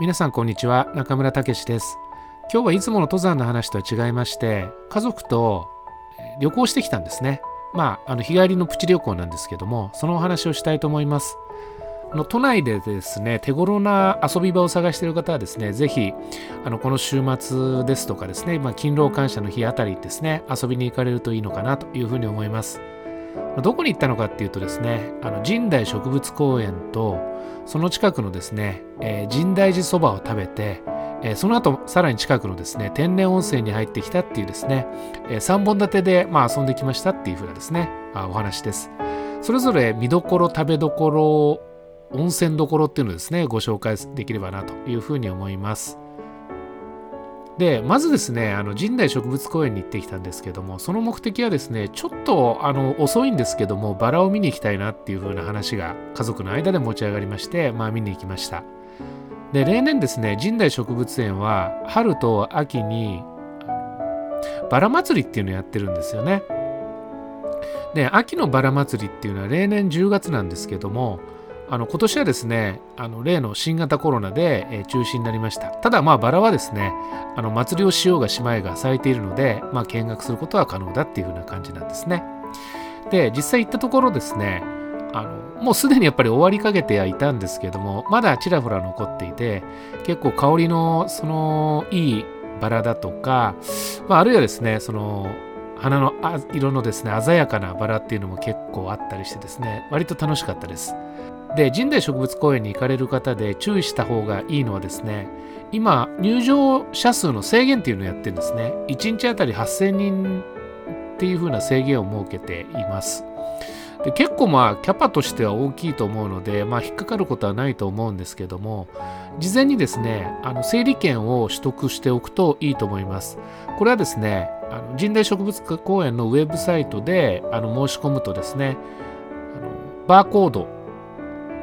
皆さんこんにちは中村武史です。今日はいつもの登山の話とは違いまして家族と旅行してきたんですね。まああの日帰りのプチ旅行なんですけどもそのお話をしたいと思います。の都内でですね手頃な遊び場を探している方はですねぜひあのこの週末ですとかですね、まあ、勤労感謝の日あたりですね遊びに行かれるといいのかなというふうに思います。どこに行ったのかっていうとですねあの神代植物公園とその近くのですね、えー、神代寺そばを食べて、えー、その後さらに近くのですね天然温泉に入ってきたっていうですね、えー、3本立てで、まあ、遊んできましたっていうふうなですねあお話です。それぞれ見どころ食べどころ温泉どころっていうのをですねご紹介できればなというふうに思います。でまずですねあの神代植物公園に行ってきたんですけどもその目的はですねちょっとあの遅いんですけどもバラを見に行きたいなっていう風な話が家族の間で持ち上がりましてまあ見に行きました。で例年ですね神代植物園は春と秋にバラ祭りっていうのをやってるんですよね。で秋のバラ祭りっていうのは例年10月なんですけどもあの今年はですねあの例の新型コロナで、え、中止になりました。ただまあバラはですねあの祭りをしようがしまいが咲いているので、まあ、見学することは可能だっていう風な感じなんですね。で実際行ったところですねあのもうすでにやっぱり終わりかけてはいたんですけどもまだちらほら残っていて結構香りのそのいいバラだとか、まあ、あるいはですねその花の色のですね鮮やかなバラっていうのも結構あったりしてですね割と楽しかったです。で神代植物公園に行かれる方で注意した方がいいのはですね今入場者数の制限っていうのをやってるんですね。1日あたり8000人っていう風な制限を設けています。で結構まあキャパとしては大きいと思うので、まあ、引っかかることはないと思うんですけども事前にですねあの整理券を取得しておくといいと思います。これはですねあの神代植物公園のウェブサイトであの申し込むとですねあのバーコード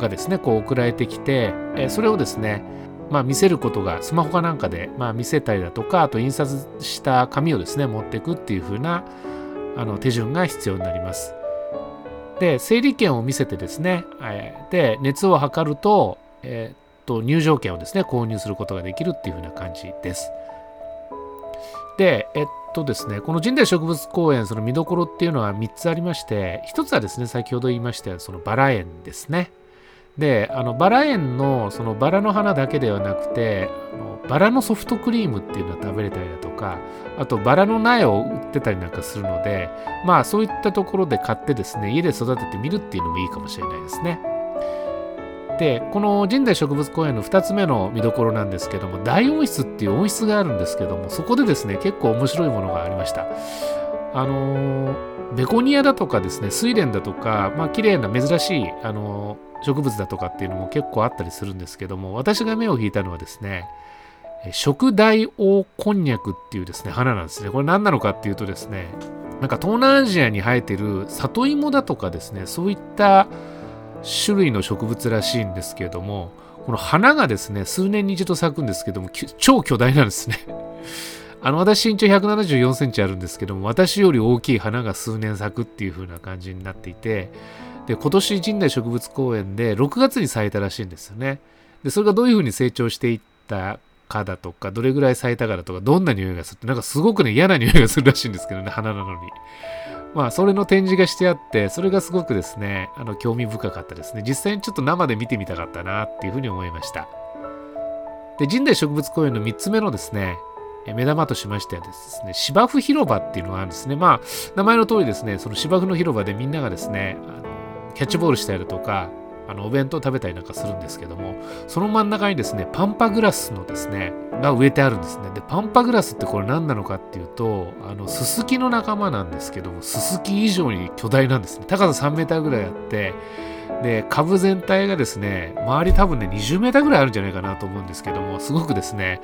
がですねこう送られてきて、えそれをですねまあ、見せることがスマホかなんかで、まあ、見せたりだとかあと印刷した紙をですね持っていくっていう風なあな手順が必要になります。で整理券を見せてですね、え、で熱を測ると,、え、っと入場券をですね購入することができるっていう風な感じです。でえっとですねこの神代植物公園その見どころっていうのは3つありまして1つはですね先ほど言いましたそのバラ園ですね。であのバラ園のそのバラの花だけではなくてあのバラのソフトクリームっていうのは食べれたりだとかあとバラの苗を売ってたりなんかするのでまあそういったところで買ってですね家で育ててみるっていうのもいいかもしれないですね。でこの神代植物公園の2つ目の見どころなんですけども大温室っていう温室があるんですけどもそこでですね結構面白いものがありました。あのベゴニアだとかですね睡蓮だとかまあ綺麗な珍しいあの植物だとかっていうのも結構あったりするんですけども私が目を引いたのはですね食大王こんにゃくっていうですね花なんですね。これ何なのかっていうとですねなんか東南アジアに生えてる里芋だとかですねそういった種類の植物らしいんですけれどもこの花がですね数年に一度咲くんですけども超巨大なんですね。あの私身長174センチあるんですけども私より大きい花が数年咲くっていう風な感じになっていてで今年神代植物公園で6月に咲いたらしいんですよね。でそれがどういう風に成長していったかだとかどれぐらい咲いたかだとかどんな匂いがするってなんかすごくね嫌な匂いがするらしいんですけどね花なのに。まあそれの展示がしてあってそれがすごくですねあの興味深かったですね。実際にちょっと生で見てみたかったなっていうふうに思いました。で神代植物公園の3つ目のですね目玉としましてはですね、芝生広場っていうのがあるんですね。まあ、名前の通りですね、その芝生の広場でみんながですね、あのキャッチボールしたりだとか、あのお弁当食べたりなんかするんですけども、その真ん中にですね、パンパグラスのですね、が植えてあるんですね。で、パンパグラスってこれ何なのかっていうと、あの、ススキの仲間なんですけども、ススキ以上に巨大なんですね。高さ3メーターぐらいあって、で、株全体がですね、周り多分ね、20メーターぐらいあるんじゃないかなと思うんですけども、すごくですね、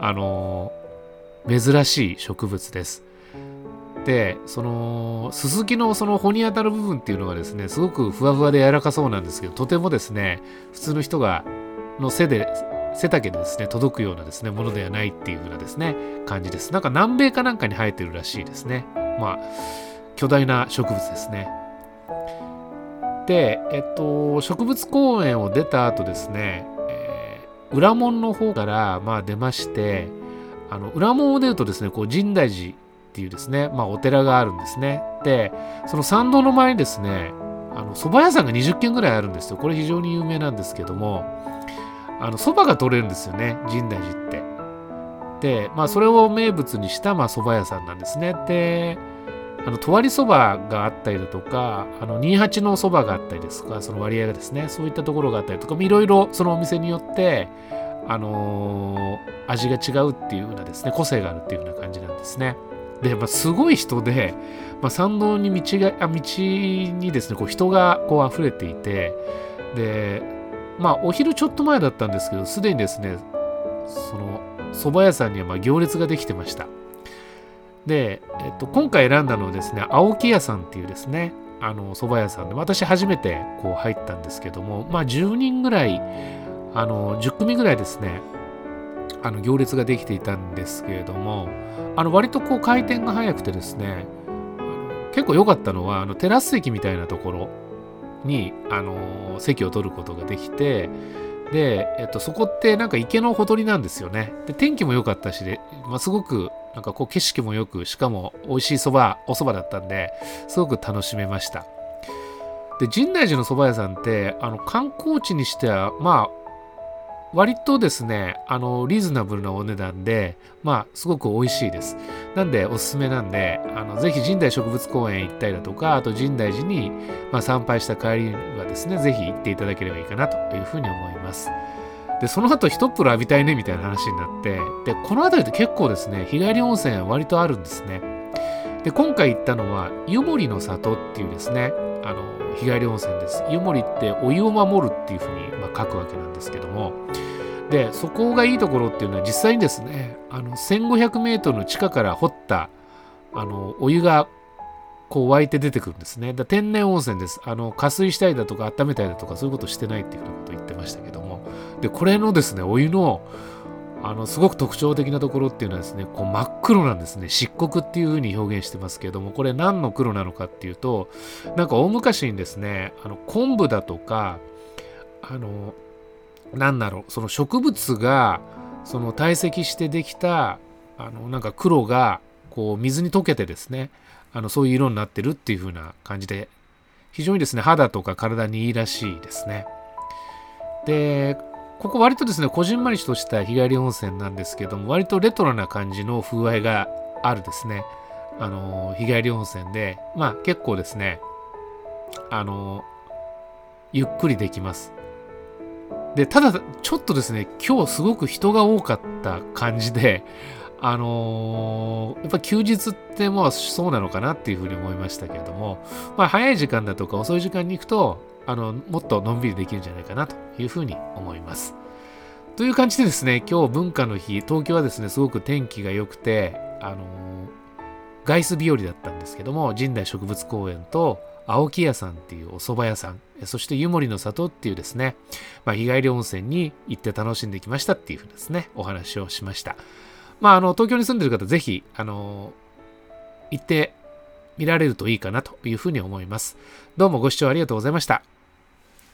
あの珍しい植物です。でそのススキのその穂に当たる部分っていうのがですねすごくふわふわで柔らかそうなんですけどとてもですね普通の人がの背で背丈でですね届くようなですねものではないっていう風なですね感じです。なんか南米かなんかに生えてるらしいですね。まあ巨大な植物ですね。でえっと植物公園を出た後ですね、え裏門の方からまあ出ましてあの裏門を出るとですねこう深大寺っていうですね、まあ、お寺があるんですね。でその参道の前にですねあの蕎麦屋さんが20軒ぐらいあるんですよ。これ非常に有名なんですけどもあの蕎麦が取れるんですよね深大寺って。でまあそれを名物にしたまあ蕎麦屋さんなんですね。であの、とわりそばがあったりだとか、あの、28のそばがあったりですとか、その割合がですね、そういったところがあったりとか、いろいろそのお店によって、あのー、味が違うっていうようなですね、個性があるっていうような感じなんですね。で、まあ、すごい人で、まあ、参道に道が、あ道にですね、こう人がこう溢れていて、で、まあ、お昼ちょっと前だったんですけど、すでにですね、その、蕎麦屋さんにはま行列ができてました。で、えっと、今回選んだのはですね、青木屋さんっていうですね、あの蕎麦屋さんで、私初めてこう入ったんですけども、まあ10人ぐらい、あの10組ぐらいですね、あの行列ができていたんですけれども、あの割とこう回転が早くてですね、結構良かったのは、あのテラス席みたいなところに、あの席を取ることができて、で、えっと、そこってなんか池のほとりなんですよね。で、天気も良かったしで、まあ、すごくなんかこう景色もよく、しかも美味しいそば、お蕎麦だったんで、すごく楽しめました。で、深大寺の蕎麦屋さんって、あの観光地にしては、まあ、割とですね、あの、リーズナブルなお値段で、まあ、すごく美味しいです。なんで、おすすめなんで、あの、ぜひ神代植物公園行ったりだとか、あと神代寺に、まあ、参拝した帰りはですね、ぜひ行っていただければいいかなというふうに思います。で、その後一風呂浴びたいねみたいな話になって、で、この辺りって結構ですね、日帰り温泉は割とあるんですね。で、今回行ったのは、湯守の里っていうですね、あの、日帰り温泉です。湯守ってお湯を守るっていうふうに、書くわけなんですけども、で、そこがいいところっていうのは実際にですね、あの、1500メートルの地下から掘った、あの、お湯がこう湧いて出てくるんですね。だ天然温泉です。あの、加水したりだとか温めたりだとかそういうことしてないっていうふうなことを言ってましたけども。で、これのですね、お湯の、あの、すごく特徴的なところっていうのはですね、こう真っ黒なんですね。漆黒っていうふうに表現してますけども、これ何の黒なのかっていうと、なんか大昔にですね、あの、昆布だとか、あの、なんだろう、その植物が、その堆積してできた、あの、なんか黒が、こう、水に溶けてですね、あのそういう色になってるっていう風な感じで非常にですね肌とか体にいいらしいですね。でここ割とですねこじんまりとした日帰り温泉なんですけども割とレトロな感じの風合いがあるですね。あの日帰り温泉でまあ結構ですねあのゆっくりできます。でただちょっとですね今日すごく人が多かった感じであのー、やっぱ休日ってもうそうなのかなっていうふうに思いましたけれども、まあ、早い時間だとか遅い時間に行くと、あの、もっとのんびりできるんじゃないかなというふうに思います。という感じでですね、今日文化の日、東京はですね、すごく天気が良くて、あのー、外出日和だったんですけども、神代植物公園と青木屋さんっていうお蕎麦屋さん、そして湯守の里っていうですね、まあ、日帰り温泉に行って楽しんできましたっていうふうですね、お話をしました。まあ、あの、東京に住んでる方、ぜひ、あの、行ってみられるといいかなというふうに思います。どうもご視聴ありがとうございました。